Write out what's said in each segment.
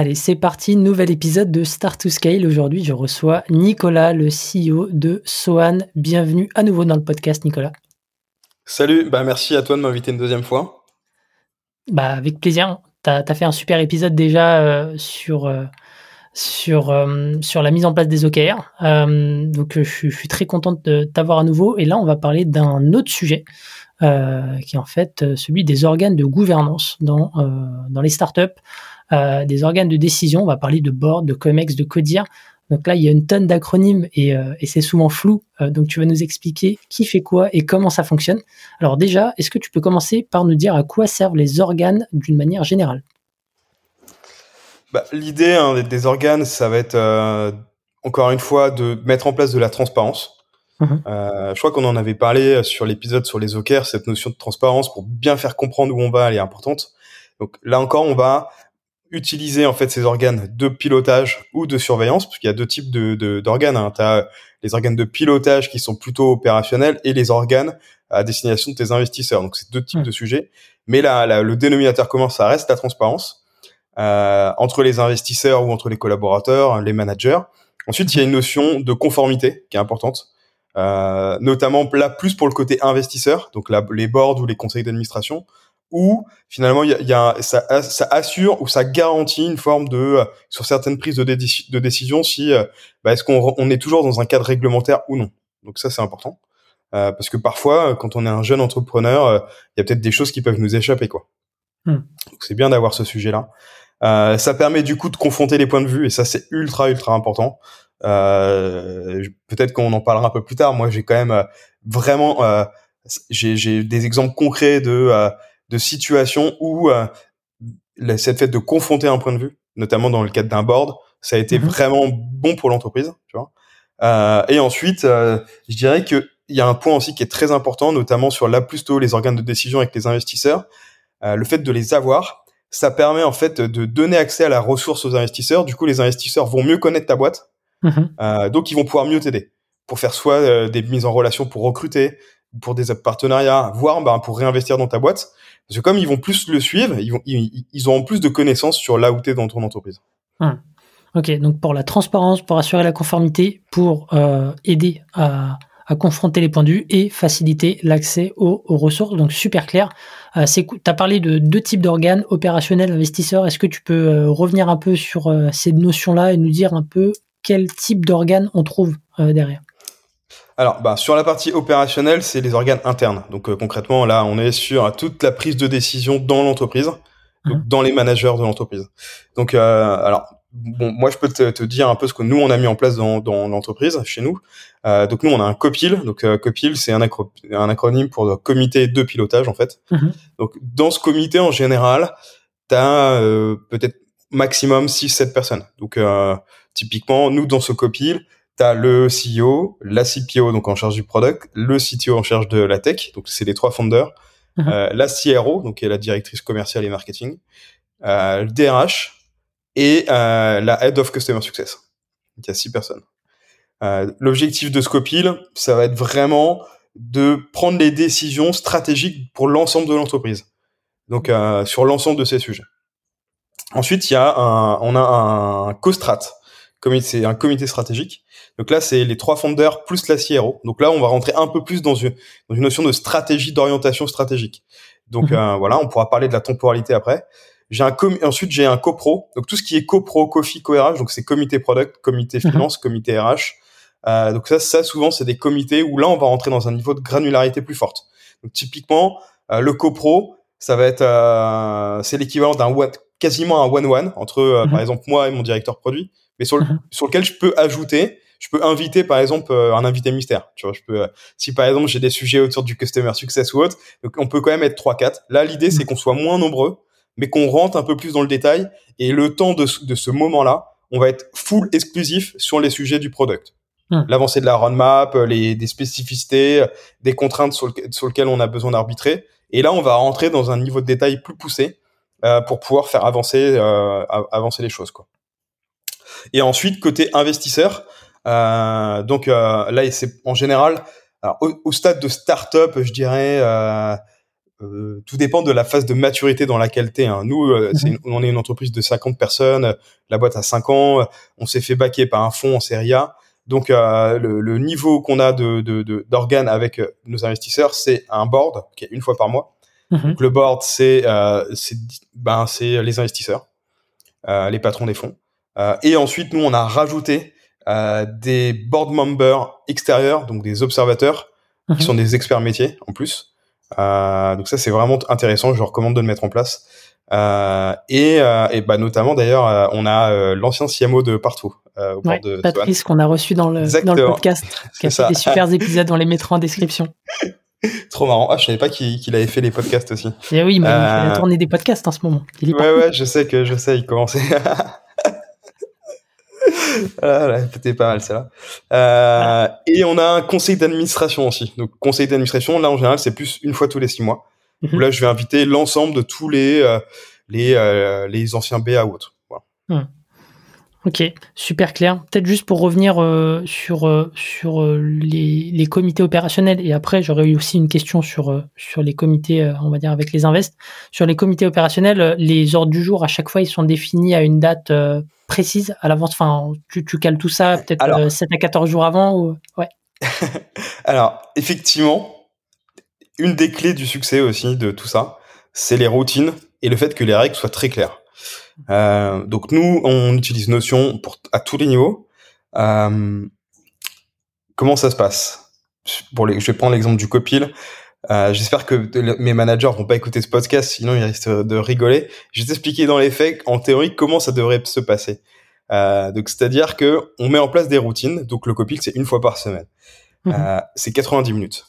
Allez, c'est parti, nouvel épisode de Start to Scale. Aujourd'hui, je reçois Nicolas, le CEO de Sohan. Bienvenue à nouveau dans le podcast, Nicolas. Salut, bah merci à toi de m'inviter une deuxième fois. Bah avec plaisir. Tu as, fait un super épisode déjà euh, sur, euh, sur, euh, sur la mise en place des OKR. donc je, je, suis très contente de t'avoir à nouveau. Et là, on va parler d'un autre sujet. qui est en fait celui des organes de gouvernance dans, dans les startups. Euh, des organes de décision. On va parler de board, de COMEX, de CODIR. Donc là, il y a une tonne d'acronymes et, euh, et c'est souvent flou. Euh, donc tu vas nous expliquer qui fait quoi et comment ça fonctionne. Alors déjà, est-ce que tu peux commencer par nous dire à quoi servent les organes d'une manière générale? Bah, L'idée hein, des organes, ça va être encore une fois de mettre en place de la transparence. Mhm. je crois qu'on en avait parlé sur l'épisode sur les OKR, cette notion de transparence pour bien faire comprendre où on va, elle est importante. Donc là encore, on va utiliser en fait ces organes de pilotage ou de surveillance, parce qu'il y a deux types de d'organes. Hein. Tu as les organes de pilotage qui sont plutôt opérationnels et les organes à destination de tes investisseurs. Donc c'est deux types de sujets. Mais là, le dénominateur commun, ça reste la transparence euh, entre les investisseurs ou entre les collaborateurs, les managers. Ensuite, il y a une notion de conformité qui est importante. Euh, notamment là plus pour le côté investisseur, donc là, les boards ou les conseils d'administration, où finalement il y a, ça, ça, assure ou ça garantit une forme de euh, sur certaines prises de, de décision si euh, bah, est-ce qu'on on est toujours dans un cadre réglementaire ou non. Donc ça c'est important euh, parce que parfois quand on est un jeune entrepreneur, euh, il y a peut-être des choses qui peuvent nous échapper quoi. Hmm. Donc c'est bien d'avoir ce sujet là. Euh, ça permet du coup de confronter les points de vue et ça c'est ultra ultra important. peut-être qu'on en parlera un peu plus tard. Moi j'ai quand même vraiment j'ai des exemples concrets de de situations où euh, cette fait de confronter un point de vue, notamment dans le cadre d'un board, ça a été mhm. vraiment bon pour l'entreprise. Tu vois euh, et ensuite, euh, je dirais que il y a un point aussi qui est très important, notamment sur là plus tôt les organes de décision avec les investisseurs. Euh, le fait de les avoir, ça permet en fait de donner accès à la ressource aux investisseurs. Du coup, les investisseurs vont mieux connaître ta boîte, euh, donc ils vont pouvoir mieux t'aider pour faire soit des mises en relation pour recruter, pour des partenariats, voire ben, pour réinvestir dans ta boîte. Parce que comme ils vont plus le suivre, ils, vont, ils, auront plus de connaissances sur là où tu es dans ton entreprise. Hum. Ok, donc pour la transparence, pour assurer la conformité, pour euh, aider à, confronter les points de et faciliter l'accès aux, ressources. Donc super clair. Euh, tu as parlé de deux types d'organes, opérationnels, investisseurs. Est-ce que tu peux euh, revenir un peu sur ces notions-là et nous dire un peu quel type d'organes on trouve derrière? Alors, bah, sur la partie opérationnelle, c'est les organes internes. Donc euh, concrètement, là, on est sur toute la prise de décision dans l'entreprise, mhm. dans les managers de l'entreprise. Donc, euh, alors, bon, moi, je peux te, te, dire un peu ce que nous on a mis en place dans, dans l'entreprise, chez nous. Euh, donc nous, on a un COPIL. Donc euh, COPIL, c'est un, un, acronyme pour le comité de pilotage, en fait. Mhm. Donc dans ce comité, en général, tu as euh, peut-être maximum 6-7 personnes. Donc typiquement, nous, dans ce COPIL, T'as le CEO, la CPO, donc en charge du product, le CTO en charge de la tech, donc c'est les trois founders, uh-huh. euh, la CRO, donc qui est la directrice commerciale et marketing, euh, le DRH et euh, la Head of Customer Success. Donc il y a six personnes. L'objectif de Scopil, ça va être vraiment de prendre les décisions stratégiques pour l'ensemble de l'entreprise. Donc sur l'ensemble de ces sujets. Ensuite, il y a un, on a un co-strat c'est un comité stratégique. Donc là, c'est les trois fondeurs plus la CRO. Donc là, on va rentrer un peu plus dans une, dans une notion de stratégie d'orientation stratégique. Donc mhm. euh, voilà, on pourra parler de la temporalité après. J'ai un ensuite j'ai un copro. Donc tout ce qui est copro, cofi, co-RH, donc c'est comité product, comité mhm. finance, comité RH. Euh, donc ça, ça souvent c'est des comités où là on va rentrer dans un niveau de granularité plus forte. Donc typiquement euh, le copro, ça va être euh, c'est l'équivalent d'un quasiment un one one entre euh, mhm. par exemple moi et mon directeur produit mais sur, le, mhm. sur lequel je peux ajouter je peux inviter par exemple un invité mystère. Tu vois, je peux si par exemple j'ai des sujets autour du customer success ou autre, donc on peut quand même être trois quatre. Là, l'idée c'est mm. qu'on soit moins nombreux, mais qu'on rentre un peu plus dans le détail et le temps de, de ce moment-là, on va être full exclusif sur les sujets du product. Hmm. L'avancée de la roadmap, euh, les, des spécificités, euh, des contraintes sur, sur lesquelles on a besoin d'arbitrer. Et là, on va rentrer dans un niveau de détail plus poussé euh, pour pouvoir faire avancer, euh, avancer les choses. Quoi. Et ensuite, côté investisseur, euh, donc là, c'est en général, alors, au, au, stade de start-up, je dirais, euh, tout dépend de la phase de maturité dans laquelle tu es. Hein. Nous, euh, mhm. on est une entreprise de 50 personnes, la boîte a 5 ans, on s'est fait baquer par un fonds en série A. Donc euh, le, niveau qu'on a de, d'organes avec nos investisseurs, c'est un board qui est une fois par mois. Mhm. Donc, le board, c'est c'est ben c'est les investisseurs, les patrons des fonds. Et ensuite, nous, on a rajouté des board members extérieurs, donc des observateurs, qui mhm. sont des experts métiers en plus. Euh, donc ça c'est vraiment intéressant, je recommande de le mettre en place. Euh, et, euh, et bah notamment d'ailleurs, euh, on a euh, l'ancien CMO de partout. au ouais, de Patrice qu'on a reçu dans le, dans le podcast, qui a fait des super épisodes, on les mettra en description. Trop marrant. Ah, je savais pas qu'il avait fait les podcasts aussi. Et eh oui, mais il a tourné des podcasts en ce moment. ouais, ouais, je sais que je sais, il commençait. voilà, c'était pas mal ça. Euh, et on a un conseil d'administration aussi. Donc conseil d'administration, là en général, c'est plus une fois tous les six mois. Où mhm. là, je vais inviter l'ensemble de tous les euh, les euh, les anciens BA ou autres. Voilà. Ok, super clair. Peut-être juste pour revenir sur sur les, les, comités opérationnels et après j'aurais eu aussi une question sur sur les comités, on va dire avec les invests. Sur les comités opérationnels, les ordres du jour à chaque fois ils sont définis à une date précise à l'avance. Enfin, tu, tu cales tout ça peut-être 7 à 14 jours avant ou ouais. Alors effectivement, une des clés du succès aussi de tout ça, c'est les routines et le fait que les règles soient très claires. Euh, donc nous, on utilise Notion pour à tous les niveaux. Euh, comment ça se passe? Pour les, Je vais prendre l'exemple du copil. Euh, J'espère que mes managers vont pas écouter ce podcast, sinon ils risquent de rigoler. Je vais t'expliquer dans les faits, en théorie, comment ça devrait se passer. Euh, donc c'est-à-dire que on met en place des routines. Donc le copil, c'est une fois par semaine. Mmh. Euh, c'est 90 minutes.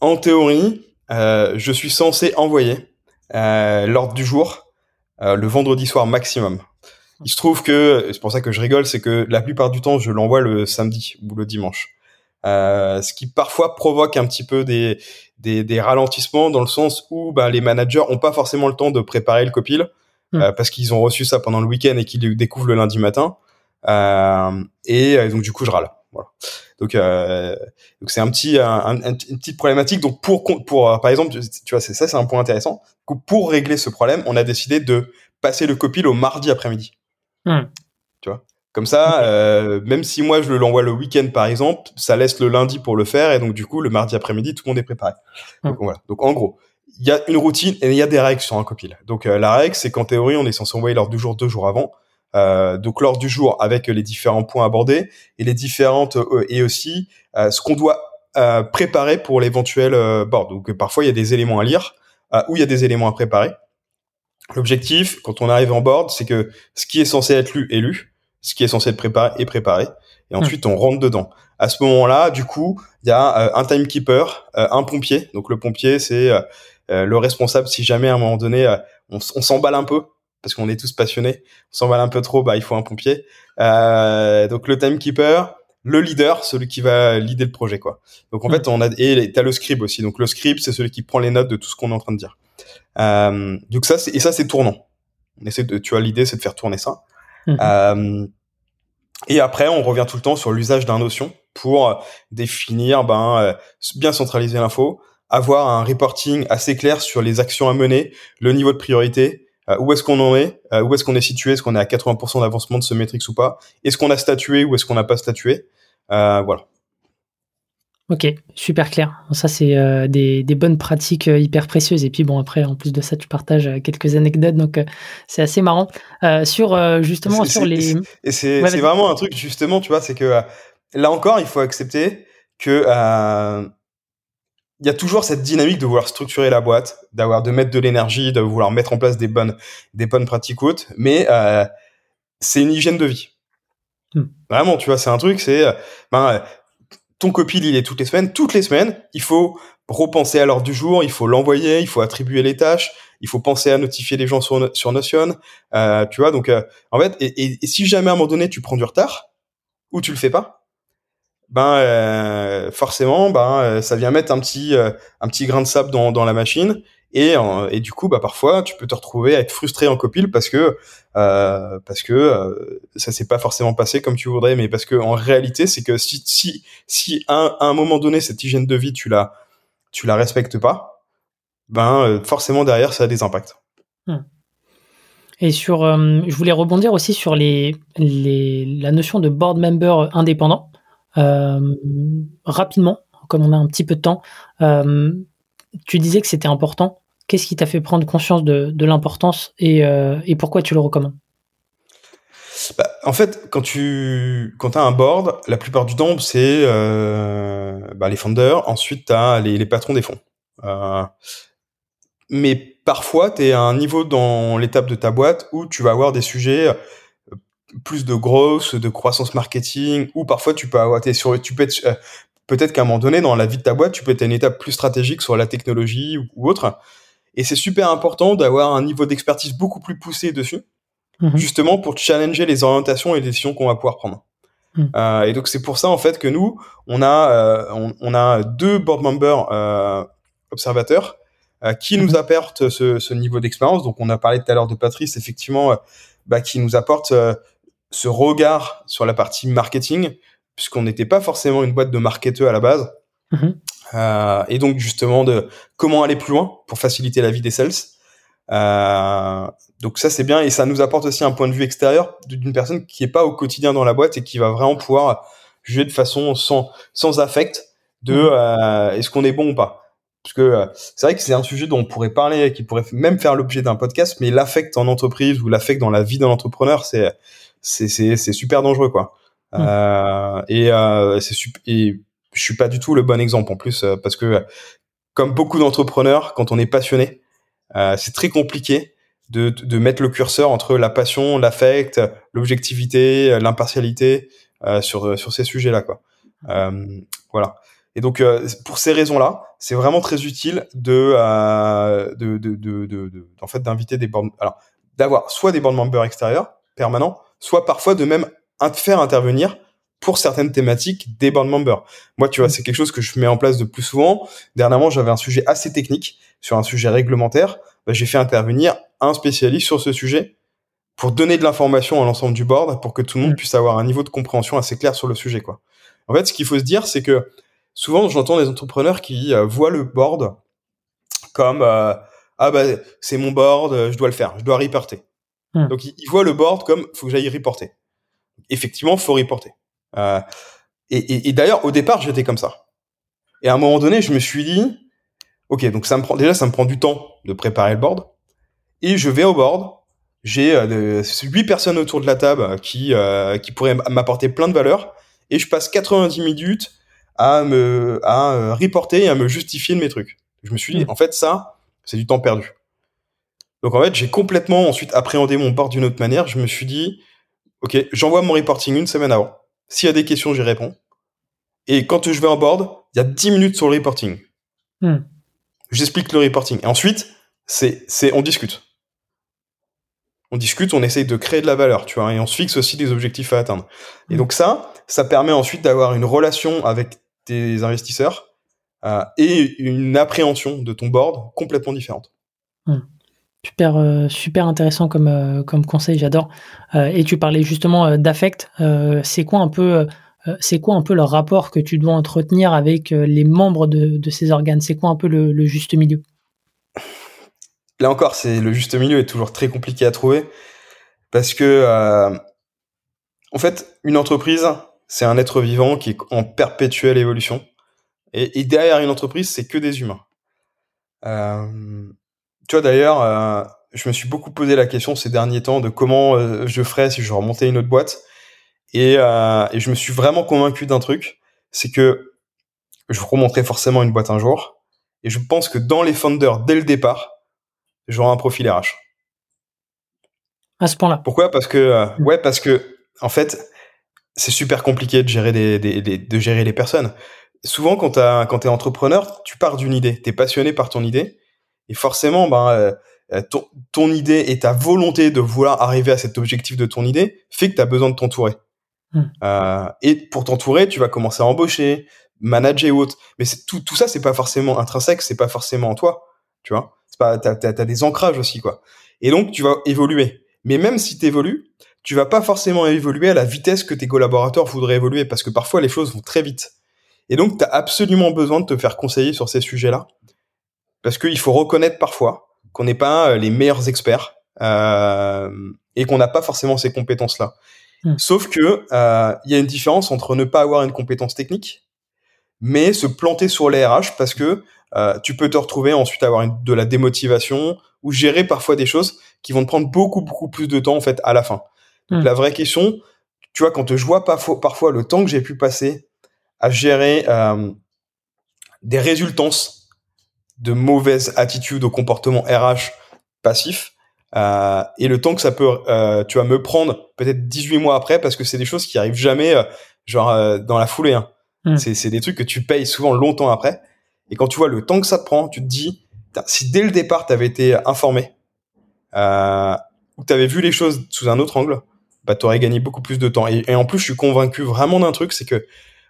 En théorie, euh, je suis censé envoyer euh, l'ordre du jour euh, le vendredi soir maximum. Il se trouve que, c'est pour ça que je rigole, c'est que la plupart du temps, je l'envoie le samedi ou le dimanche. Euh, ce qui parfois provoque un petit peu des, des, des ralentissements dans le sens où bah, les managers ont pas forcément le temps de préparer le copil hmm. euh, parce qu'ils ont reçu ça pendant le week-end et qu'ils le découvrent le lundi matin. Euh, et donc du coup, je râle. Voilà. Donc, donc c'est un petit, un, une petite problématique. Donc pour, pour, par exemple, tu vois, c'est ça, c'est un point intéressant. Pour régler ce problème, on a décidé de passer le copil au mardi après-midi. Hmm. Tu vois? Comme ça, euh, même si moi je l'envoie le week-end par exemple, ça laisse le lundi pour le faire et donc du coup le mardi après-midi tout le monde est préparé. Hmm. Donc voilà. Donc en gros, il y a une routine et il y a des règles sur un copil. Donc euh, la règle c'est qu'en théorie on est censé envoyer l'ordre du jour deux jours avant. Euh, donc l'ordre du jour avec les différents points abordés et les différentes euh, et aussi euh, ce qu'on doit préparer pour l'éventuel board. Donc parfois il y a des éléments à lire ou il y a des éléments à préparer. L'objectif quand on arrive en board, c'est que ce qui est censé être lu est lu, ce qui est censé être préparé est préparé et hmm. ensuite on rentre dedans. À ce moment-là, du coup, il y a un timekeeper, un pompier. Donc le pompier, c'est le responsable si jamais à un moment donné on, on s'emballe un peu parce qu'on est tous passionnés. On s'emballe un peu trop, bah il faut un pompier. Euh, donc le timekeeper, le leader, celui qui va leader le projet quoi. Donc en mm. fait on a et t'as le scribe aussi. Donc le scribe c'est celui qui prend les notes de tout ce qu'on est en train de dire. Euh, donc ça c'est et ça c'est tournant. On essaie de tu vois l'idée c'est de faire tourner ça. Mm-hmm. Euh, et après on revient tout le temps sur l'usage d'un notion pour définir ben euh, bien centraliser l'info, avoir un reporting assez clair sur les actions à mener, le niveau de priorité, euh, où est-ce qu'on en est, euh, où est-ce qu'on est situé, est-ce qu'on est à 80% d'avancement de ce métrix ou pas, est-ce qu'on a statué ou est-ce qu'on n'a pas statué, euh, voilà. Ok, super clair. Ça, c'est des, bonnes pratiques hyper précieuses. Et puis, bon, après, en plus de ça, tu partages quelques anecdotes, donc c'est assez marrant. sur justement sur les. Et c'est vraiment un truc justement, tu vois, c'est que là encore, il faut accepter que il y a toujours cette dynamique de vouloir structurer la boîte, d'avoir de mettre de l'énergie, de vouloir mettre en place des bonnes des bonnes pratiques hautes, mais euh, c'est une hygiène de vie. Hmm. Vraiment, tu vois, c'est un truc, c'est ben, ton copil, il est toutes les semaines. Toutes les semaines, il faut repenser à l'ordre du jour, il faut l'envoyer, il faut attribuer les tâches, il faut penser à notifier les gens sur, sur Notion. Euh, tu vois, donc euh, en fait, et, si jamais à un moment donné tu prends du retard ou tu le fais pas, ben euh, forcément, ben ça vient mettre un petit un petit grain de sable dans, dans la machine et, et du coup, bah parfois, tu peux te retrouver à être frustré en copil parce que euh, parce que euh, ça s'est pas forcément passé comme tu voudrais, mais parce que en réalité, c'est que si si si à un, moment donné cette hygiène de vie tu la tu la respectes pas, ben euh, forcément derrière ça a des impacts. Hmm. Et sur, euh, je voulais rebondir aussi sur les, les la notion de board member indépendant rapidement, comme on a un petit peu de temps tu disais que c'était important. Qu'est-ce qui t'a fait prendre conscience de, l'importance euh, et, pourquoi tu le recommandes? Bah, En fait, quand tu as un board, la plupart du temps, c'est euh, bah, les founders, ensuite tu as les, patrons des fonds. Euh, mais parfois, tu es à un niveau dans l'étape de ta boîte où tu vas avoir des sujets plus de growth, de croissance marketing, ou parfois tu peux avoir, sur, tu peux être peut-être qu'à un moment donné, dans la vie de ta boîte, tu peux être à une étape plus stratégique sur la technologie ou, autre. Et c'est super important d'avoir un niveau d'expertise beaucoup plus poussé dessus, mhm. justement pour challenger les orientations et les décisions qu'on va pouvoir prendre. Mhm. Euh, et donc c'est pour ça en fait que nous, on a euh, on, a deux board members euh, observateurs qui nous mhm. apportent ce, ce niveau d'expérience. Donc on a parlé tout à l'heure de Patrice, effectivement, bah, qui nous apporte ce regard sur la partie marketing, puisqu'on n'était pas forcément une boîte de marketeurs à la base. Mhm. Euh, et donc justement de comment aller plus loin pour faciliter la vie des sales. Euh, donc ça c'est bien et ça nous apporte aussi un point de vue extérieur d'une personne qui est pas au quotidien dans la boîte et qui va vraiment pouvoir juger de façon sans sans affect de mhm. euh, est-ce qu'on est bon ou pas. Parce que c'est vrai que c'est un sujet dont on pourrait parler, qui pourrait même faire l'objet d'un podcast, mais l'affect en entreprise ou l'affect dans la vie d'un entrepreneur, c'est c'est c'est super dangereux quoi. Mmh. Euh, et euh, c'est et je suis pas du tout le bon exemple en plus euh, parce que comme beaucoup d'entrepreneurs, quand on est passionné, c'est très compliqué de, de, mettre le curseur entre la passion, l'affect, l'objectivité, l'impartialité euh, sur sur ces sujets-là quoi. Euh, voilà. Et donc pour ces raisons-là, c'est vraiment très utile de, de, de, de, de, en fait d'inviter des board, alors d'avoir soit des board members extérieurs permanents, soit parfois de même faire intervenir pour certaines thématiques des board members. Moi, tu vois, mm. c'est quelque chose que je mets en place de plus souvent. Dernièrement, j'avais un sujet assez technique sur un sujet réglementaire. Bah, j'ai fait intervenir un spécialiste sur ce sujet pour donner de l'information à l'ensemble du board pour que tout le monde mm. puisse avoir un niveau de compréhension assez clair sur le sujet, quoi. En fait, ce qu'il faut se dire, c'est que souvent, j'entends des entrepreneurs qui euh, voient le board comme euh, ah bah c'est mon board, je dois le faire, je dois reporter. Mm. Donc ils, ils voient le board comme faut que j'aille reporter effectivement, faut reporter. Euh, et, et, d'ailleurs, au départ, j'étais comme ça. Et à un moment donné, je me suis dit, ok, donc ça me prend déjà, ça me prend du temps de préparer le board. Et je vais au board. J'ai euh, huit personnes autour de la table qui euh, qui pourraient m'apporter plein de valeur. Et je passe 90 minutes à me à reporter et à me justifier de mes trucs. Je me suis dit, mmh. en fait, ça, c'est du temps perdu. Donc en fait, j'ai complètement ensuite appréhendé mon board d'une autre manière. Je me suis dit, Ok, j'envoie mon reporting une semaine avant. S'il y a des questions, j'y réponds. Et quand je vais en board, il y a 10 minutes sur le reporting. Hmm. J'explique le reporting. Et ensuite, c'est, c'est, on discute. On discute, on essaye de créer de la valeur, tu vois, et on se fixe aussi des objectifs à atteindre. Et hmm. donc ça, ça permet ensuite d'avoir une relation avec tes investisseurs euh, et une appréhension de ton board complètement différente. Hmm. Super, euh, super intéressant comme, euh, conseil, j'adore. Euh, et tu parlais justement d'affect. c'est quoi un peu, c'est quoi un peu le rapport que tu dois entretenir avec les membres de, ces organes? C'est quoi un peu le, juste milieu? Là encore, c'est le juste milieu est toujours très compliqué à trouver parce que en fait, une entreprise, c'est un être vivant qui est en perpétuelle évolution. Et, derrière une entreprise, c'est que des humains. Tu vois d'ailleurs, euh, je me suis beaucoup posé la question ces derniers temps de comment euh, je ferais si je remontais une autre boîte. Et, euh, et je me suis vraiment convaincu d'un truc, c'est que je remonterai forcément une boîte un jour. Et je pense que dans les founders, dès le départ, j'aurai un profil RH. À ce point-là. Pourquoi? Parce que, ouais, parce que, en fait, c'est super compliqué de gérer des, de gérer les personnes. Souvent, quand tu es entrepreneur, tu pars d'une idée, tu es passionné par ton idée, et forcément, ben, euh, euh, ton, ton, idée et ta volonté de vouloir arriver à cet objectif de ton idée fait que tu as besoin de t'entourer. Hmm. Euh, et pour t'entourer, tu vas commencer à embaucher, manager ou autre. Mais tout, tout ça, c'est pas forcément intrinsèque, c'est pas forcément en toi, tu vois. C'est pas, t'as, t'as, des ancrages aussi, quoi. Et donc, tu vas évoluer. Mais même si tu évolues, tu vas pas forcément évoluer à la vitesse que tes collaborateurs voudraient évoluer parce que parfois les choses vont très vite. Et donc, tu as absolument besoin de te faire conseiller sur ces sujets-là parce qu'il faut reconnaître parfois qu'on n'est pas euh, les meilleurs experts euh, et qu'on n'a pas forcément ces compétences-là. Hmm. Sauf que euh, il y a une différence entre ne pas avoir une compétence technique, mais se planter sur les RH parce que euh, tu peux te retrouver ensuite à avoir une, de la démotivation ou gérer parfois des choses qui vont te prendre beaucoup beaucoup plus de temps en fait à la fin. Hmm. La vraie question, tu vois, quand je vois parfois, parfois le temps que j'ai pu passer à gérer des résultances de mauvaises attitudes au comportement RH passif, euh, et le temps que ça peut, euh, tu vas me prendre peut-être 18 mois après, parce que c'est des choses qui arrivent jamais, euh, genre dans la foulée. Hein. Hmm. C'est des trucs que tu payes souvent longtemps après. Et quand tu vois le temps que ça te prend, tu te dis, si dès le départ tu avais été informé, ou tu avais vu les choses sous un autre angle, bah, tu aurais gagné beaucoup plus de temps. Et, en plus, je suis convaincu vraiment d'un truc, c'est que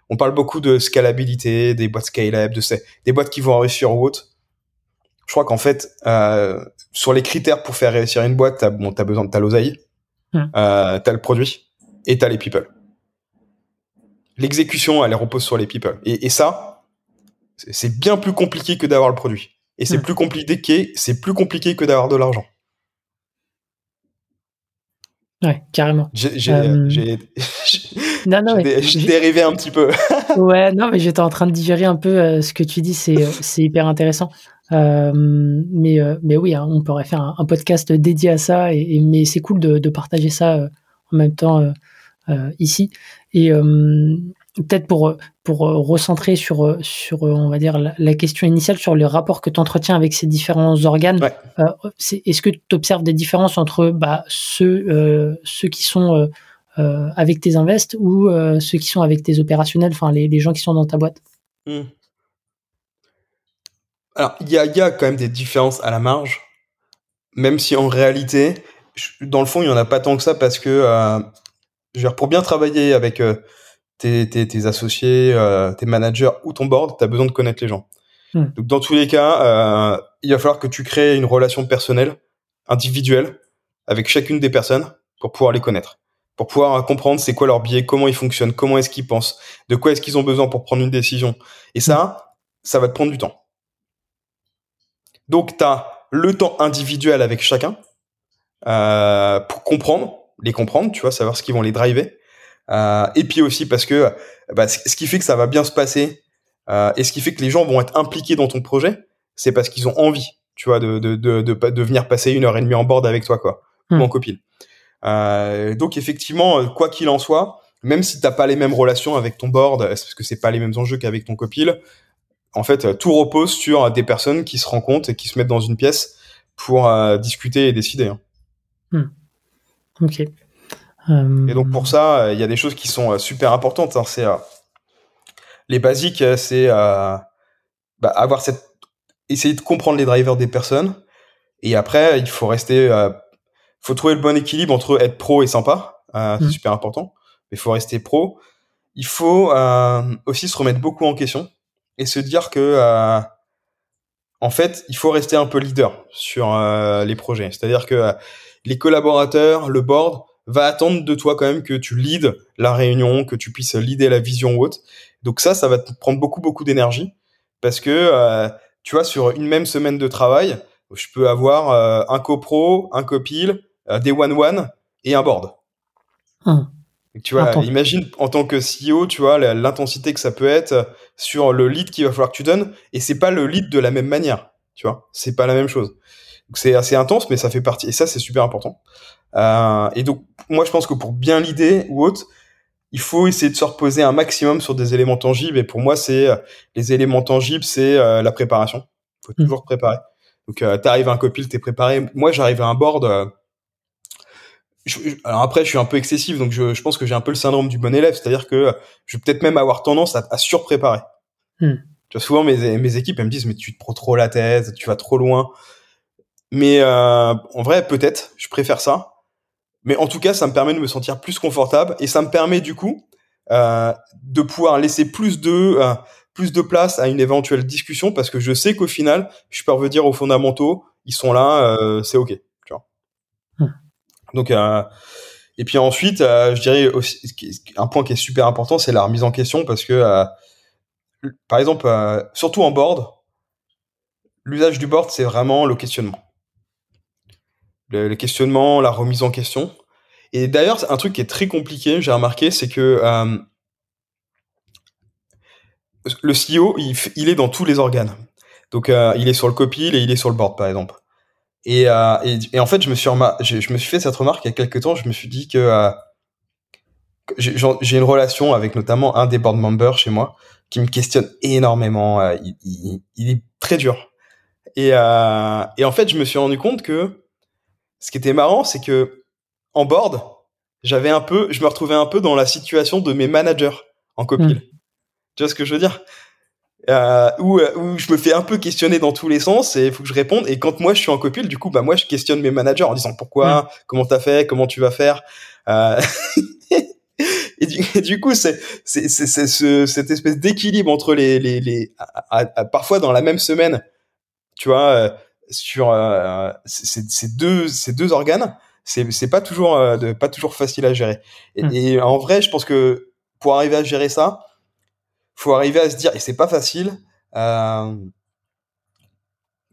on parle beaucoup de scalabilité, des boîtes scale-up, de ces, des boîtes qui vont réussir ou autre. Je crois qu'en fait, euh, sur les critères pour faire réussir une boîte, t'as bon, as besoin de ta l'oseille, mmh. euh, t'as le produit et t'as les people. L'exécution, elle repose sur les people. Et, et ça, c'est bien plus compliqué que d'avoir le produit. Et c'est mmh. plus compliqué, c'est plus compliqué que d'avoir de l'argent. Ouais, carrément. J'ai euh, dérivé un petit peu. ouais, non, mais j'étais en train de digérer un peu euh, ce que tu dis, c'est hyper intéressant. Euh, mais, mais oui, hein, on pourrait faire un, podcast dédié à ça, et, mais c'est cool de, de, partager ça en même temps ici. Et, peut-être pour, pour euh, recentrer sur, euh, sur, euh, on va dire, la, question initiale, sur le rapport que tu entretiens avec ces différents organes, est-ce que tu observes des différences entre bah, ceux, ceux qui sont avec tes invests ou ceux qui sont avec tes opérationnels, enfin les, les, gens qui sont dans ta boîte? Hmm. Alors, il y a, y a, quand même des différences à la marge, même si en réalité, dans le fond, il n'y en a pas tant que ça parce que, je veux dire, pour bien travailler avec tes, tes, tes associés, euh, tes managers ou ton board, tu as besoin de connaître les gens. Hmm. Donc dans tous les cas, euh, il va falloir que tu crées une relation personnelle, individuelle, avec chacune des personnes pour pouvoir les connaître, pour pouvoir comprendre c'est quoi leur biais, comment ils fonctionnent, comment est-ce qu'ils pensent, de quoi est-ce qu'ils ont besoin pour prendre une décision. Et ça, ça va te prendre du temps. Donc tu as le temps individuel avec chacun euh, pour comprendre, les comprendre, tu vois, savoir ce qui vont les driver. Euh, et puis aussi parce que bah, ce qui fait que ça va bien se passer euh, et ce qui fait que les gens vont être impliqués dans ton projet, c'est parce qu'ils ont envie, tu vois, de, de, de, de, venir passer une heure et demie en board avec toi, quoi, ou hmm. en copine. Euh, donc effectivement, quoi qu'il en soit, même si t'as pas les mêmes relations avec ton board, parce que c'est pas les mêmes enjeux qu'avec ton copil, en fait, tout repose sur des personnes qui se rencontrent et qui se mettent dans une pièce pour euh, discuter et décider. Hein. Hmm. Ok. Et donc pour ça, euh, il y a des choses qui sont euh, super importantes. Hein. C'est euh, les basiques, c'est bah, avoir cette essayer de comprendre les drivers des personnes. Et après, il faut rester, il faut trouver le bon équilibre entre être pro et sympa. c'est mm. super important. Mais il faut rester pro. Il faut aussi se remettre beaucoup en question et se dire que en fait, il faut rester un peu leader sur les projets. C'est-à-dire que les collaborateurs, le board, va attendre de toi quand même que tu leads la réunion, que tu puisses leader la vision ou autre. Donc ça, ça va te prendre beaucoup, beaucoup d'énergie parce que, euh, tu vois, sur une même semaine de travail, je peux avoir euh, un copro, un copil, euh, des one-one et un board. Hum. Tu vois, imagine en tant que CEO, tu vois, l'intensité que ça peut être sur le lead qu'il va falloir que tu donnes et c'est pas le lead de la même manière, tu vois, c'est pas la même chose. C'est assez intense, mais ça fait partie et ça c'est super important. Euh, et donc, moi, je pense que pour bien l'idée ou autre, il faut essayer de se reposer un maximum sur des éléments tangibles. Et pour moi, c'est euh, les éléments tangibles, c'est euh, la préparation. Il faut mm. toujours préparer. Donc, euh, t'arrives à un copil, t'es préparé. Moi, j'arrive à un board. Alors après, je suis un peu excessif, donc je, je pense que j'ai un peu le syndrome du bon élève, c'est-à-dire que je vais peut-être même avoir tendance à, à surpréparer. Hmm. Tu vois, souvent mes, mes équipes elles me disent mais tu te prends trop la tête, tu vas trop loin. Mais euh, en vrai, peut-être, je préfère ça. Mais en tout cas, ça me permet de me sentir plus confortable et ça me permet du coup euh, de pouvoir laisser plus de euh, plus de place à une éventuelle discussion parce que je sais qu'au final, je peux revenir aux fondamentaux, ils sont là, euh, c'est ok. Donc euh, et puis ensuite, euh, je dirais un point qui est super important, c'est la remise en question parce que par exemple, surtout en board, l'usage du board, c'est vraiment le questionnement. Le, questionnement, la remise en question. Et d'ailleurs, un truc qui est très compliqué, j'ai remarqué, c'est que euh, le CEO, il, il, est dans tous les organes. Donc, euh, il est sur le copil et il est sur le board, par exemple. Et, euh, et, et en fait, je me, suis je, me suis fait cette remarque il y a quelques temps. Je me suis dit que euh, j'ai une relation avec notamment un des board members chez moi qui me questionne énormément. Euh, il, il, il, est très dur. Et, euh, et en fait, je me suis rendu compte que ce qui était marrant, c'est que en board, j'avais un peu, je me retrouvais un peu dans la situation de mes managers en copil. Hmm. Tu vois ce que je veux dire? Euh, où, euh, où, je me fais un peu questionner dans tous les sens et il faut que je réponde. Et quand moi je suis en copil, du coup, bah moi je questionne mes managers en disant pourquoi, comment t'as fait, comment tu vas faire? Euh... et, du, du, coup, c'est c'est ce, cette espèce d'équilibre entre les les, les parfois dans la même semaine, tu vois, euh, sur euh, ces deux ces deux organes c'est c'est pas toujours euh, de, pas toujours facile à gérer. Et, hmm. et, en vrai, je pense que pour arriver à gérer ça, faut arriver à se dire et c'est pas facile euh,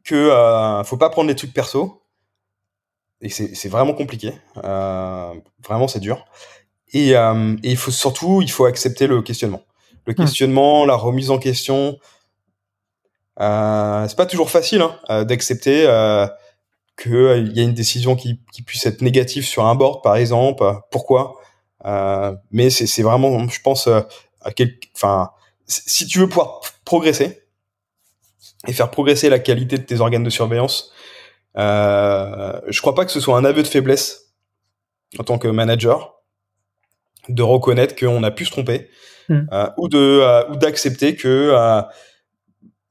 que euh, faut pas prendre des trucs perso et c'est vraiment compliqué. Euh, vraiment, c'est dur. Et, euh, et il faut surtout il faut accepter le questionnement, le hmm. questionnement, la remise en question. C'est pas toujours facile hein, d'accepter qu'il euh, y a une décision qui, qui, puisse être négative sur un board, par exemple. Pourquoi? Euh, Mais c'est vraiment, je pense, euh, à quel, enfin, si tu veux pouvoir progresser et faire progresser la qualité de tes organes de surveillance, euh, je crois pas que ce soit un aveu de faiblesse en tant que manager de reconnaître qu'on a pu se tromper hmm. euh, ou de euh, ou d'accepter que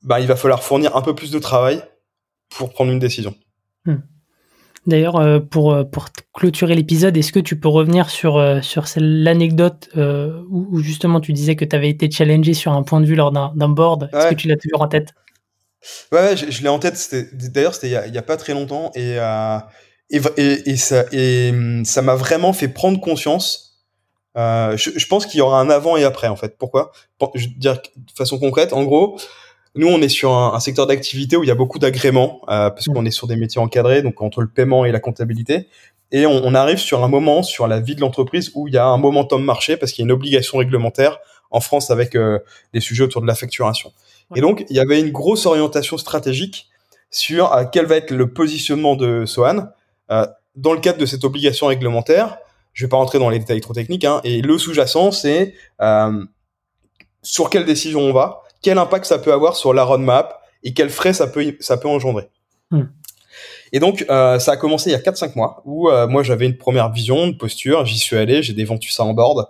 bah, il va falloir fournir un peu plus de travail pour prendre une décision. D'ailleurs, euh, pour, euh, pour clôturer l'épisode, est-ce que tu peux revenir sur, euh, sur l'anecdote où, justement tu disais que tu avais été challengé sur un point de vue lors d'un board? Est-ce que tu l'as toujours en tête? Ouais, je, l'ai en tête. D'ailleurs, c'était il n'y a, pas très longtemps et, et, et, ça et hum, ça m'a vraiment fait prendre conscience. Je, je, pense qu'il y aura un avant et après en fait. Pourquoi? Je veux dire de façon concrète. En gros, nous, on est sur un, secteur d'activité où il y a beaucoup d'agréments, euh, parce qu'on est sur des métiers encadrés, donc entre le paiement et la comptabilité. Et on, on arrive sur un moment, sur la vie de l'entreprise, où il y a un momentum marché, parce qu'il y a une obligation réglementaire en France avec euh, des sujets autour de la facturation. Et donc, il y avait une grosse orientation stratégique sur euh, quel va être le positionnement de Sohan euh, dans le cadre de cette obligation réglementaire. Je vais pas rentrer dans les détails trop techniques, hein, et le sous-jacent, c'est euh, sur quelle décision on va, quel impact ça peut avoir sur la roadmap et quels frais ça peut, ça peut engendrer. Hmm. Et donc, euh, ça a commencé il y a 4-5 mois, où euh, moi j'avais une première vision, une posture, j'y suis allé, j'ai déventu ça en board,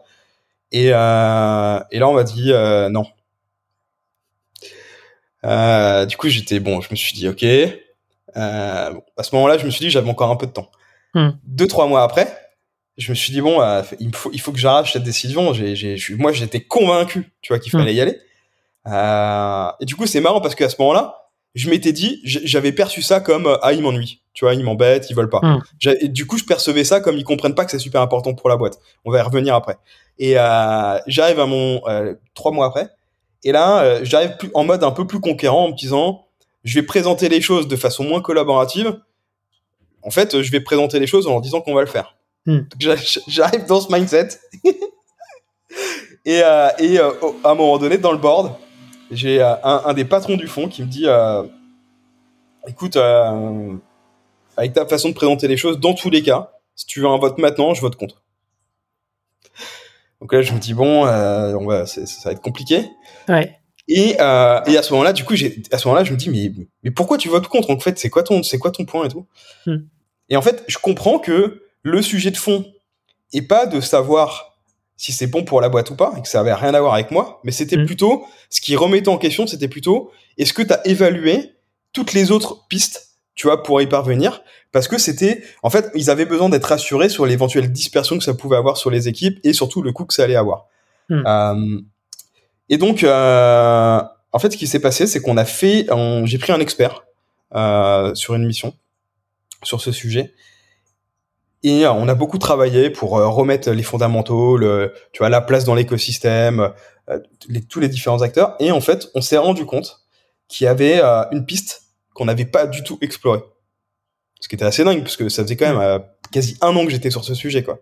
et, euh, et là on m'a dit non. Du coup, j'étais bon, je me suis dit ok. À ce moment-là, je me suis dit j'avais encore un peu de temps. Hmm. Deux trois mois après, je me suis dit bon, il faut il faut que j'arrache cette décision. Moi, j'étais convaincu, tu vois, qu'il hmm. fallait y aller. Euh, et du coup, c'est marrant parce qu'à ce moment-là, je m'étais dit, j'avais perçu ça comme ah ils m'ennuient, tu vois, ils m'embêtent, ils veulent pas. Hmm. Et du coup, je percevais ça comme ils comprennent pas que c'est super important pour la boîte. On va y revenir après. Et euh, j'arrive à mon euh, trois mois après, et là, euh, j'arrive en mode un peu plus conquérant en me disant, je vais présenter les choses de façon moins collaborative. En fait, je vais présenter les choses en leur disant qu'on va le faire. Hmm. J'arrive dans ce mindset. et, euh, et à un moment donné, dans le board, j'ai euh, un, un, des patrons du fond qui me dit euh, écoute, euh, avec ta façon de présenter les choses, dans tous les cas, si tu veux un vote maintenant, je vote contre. Donc là, je me dis bon, euh, on va, ça va être compliqué. Ouais. Et, euh, et à ce moment-là, du coup, à ce moment-là, je me dis mais, mais pourquoi tu votes contre En fait, c'est quoi ton, c'est quoi ton point et tout? Hmm. Et en fait, je comprends que le sujet de fond et pas de savoir si c'est bon pour la boîte ou pas, et que ça avait rien à voir avec moi, mais c'était mm. plutôt, ce qui remettait en question, c'était plutôt, est-ce que tu as évalué toutes les autres pistes, tu vois, pour y parvenir? Parce que c'était, en fait, ils avaient besoin d'être rassurés sur l'éventuelle dispersion que ça pouvait avoir sur les équipes et surtout le coût que ça allait avoir. Mm. Euh, et donc, euh, en fait, ce qui s'est passé, c'est qu'on a fait, j'ai pris un expert euh, sur une mission sur ce sujet et euh, on a beaucoup travaillé pour euh, remettre les fondamentaux, le, tu vois, la place dans l'écosystème, euh, tous les différents acteurs. Et en fait, on s'est rendu compte qu'il y avait une piste qu'on n'avait pas du tout explorée. Ce qui était assez dingue, parce que ça faisait quand même quasi un an que j'étais sur ce sujet, quoi.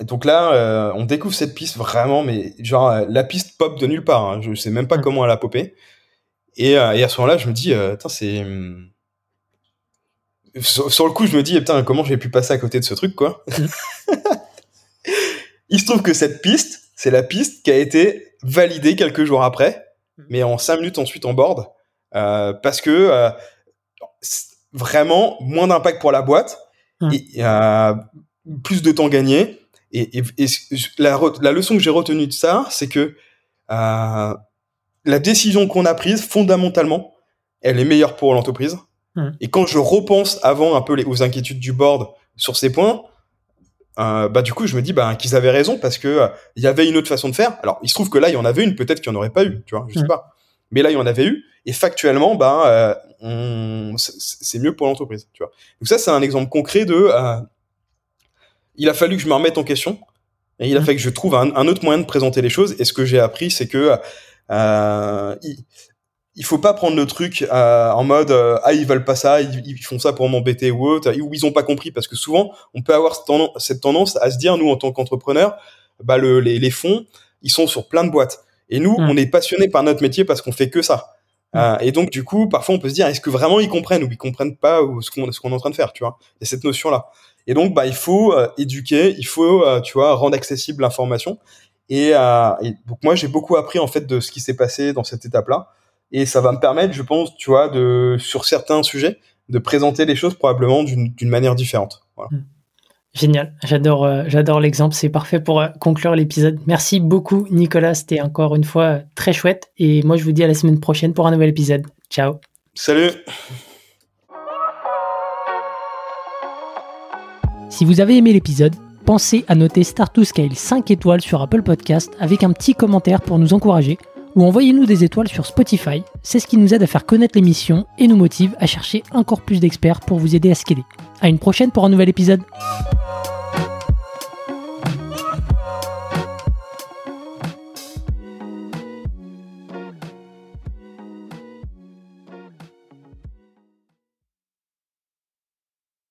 Et donc là, on découvre cette piste vraiment, mais genre la piste pop de nulle part. Hein. Je sais même pas comment elle a popé. Et, et à ce moment-là, je me dis, c'est sur, le coup, je me dis, eh, putain, comment j'ai pu passer à côté de ce truc, quoi. Il se trouve que cette piste, c'est la piste qui a été validée quelques jours après, mm. mais en cinq minutes ensuite en board, euh, parce que euh, vraiment moins d'impact pour la boîte, mm. et, euh, plus de temps gagné. Et, la, la, leçon que j'ai retenue de ça, c'est que la décision qu'on a prise, fondamentalement, elle est meilleure pour l'entreprise Hmm. Et quand je repense avant un peu les, aux inquiétudes du board sur ces points, euh, bah du coup je me dis bah qu'ils avaient raison parce que euh, il y avait une autre façon de faire. Alors il se trouve que là il y en avait une, peut-être qu'il n'y en aurait pas eu, tu vois, je sais hmm. pas. Mais là il y en avait eu et factuellement bah euh, c'est mieux pour l'entreprise, tu vois. Donc ça c'est un exemple concret de il a fallu que je me remette en question et il a hmm. fallu que je trouve un, un, autre moyen de présenter les choses. Et ce que j'ai appris c'est que il faut pas prendre le truc euh, en mode euh, ah ils veulent pas ça, ils, font ça pour m'embêter ou autre, ou ils ont pas compris parce que souvent on peut avoir cette tendance, à se dire nous en tant qu'entrepreneurs, bah le, les, les, fonds ils sont sur plein de boîtes et nous on est passionné par notre métier parce qu'on fait que ça. Euh, et donc du coup parfois on peut se dire est-ce que vraiment ils comprennent ou ils comprennent pas ce qu'on ce qu'on est en train de faire, tu vois. Il y a cette notion là. Et donc bah il faut éduquer, il faut tu vois rendre accessible l'information. Et, et donc moi j'ai beaucoup appris en fait de ce qui s'est passé dans cette étape là et ça va me permettre, je pense, tu vois, de sur certains sujets, de présenter les choses probablement d'une manière différente. Voilà. Hmm. Génial, j'adore, euh, j'adore l'exemple, c'est parfait pour euh, conclure l'épisode. Merci beaucoup Nicolas, c'était encore une fois euh, très chouette et moi je vous dis à la semaine prochaine pour un nouvel épisode. Ciao. Salut. Si vous avez aimé l'épisode, pensez à noter Start to Scale 5 étoiles sur Apple Podcast avec un petit commentaire pour nous encourager ou envoyez-nous des étoiles sur Spotify. C'est ce qui nous aide à faire connaître l'émission et nous motive à chercher encore plus d'experts pour vous aider à scaler. À une prochaine pour un nouvel épisode.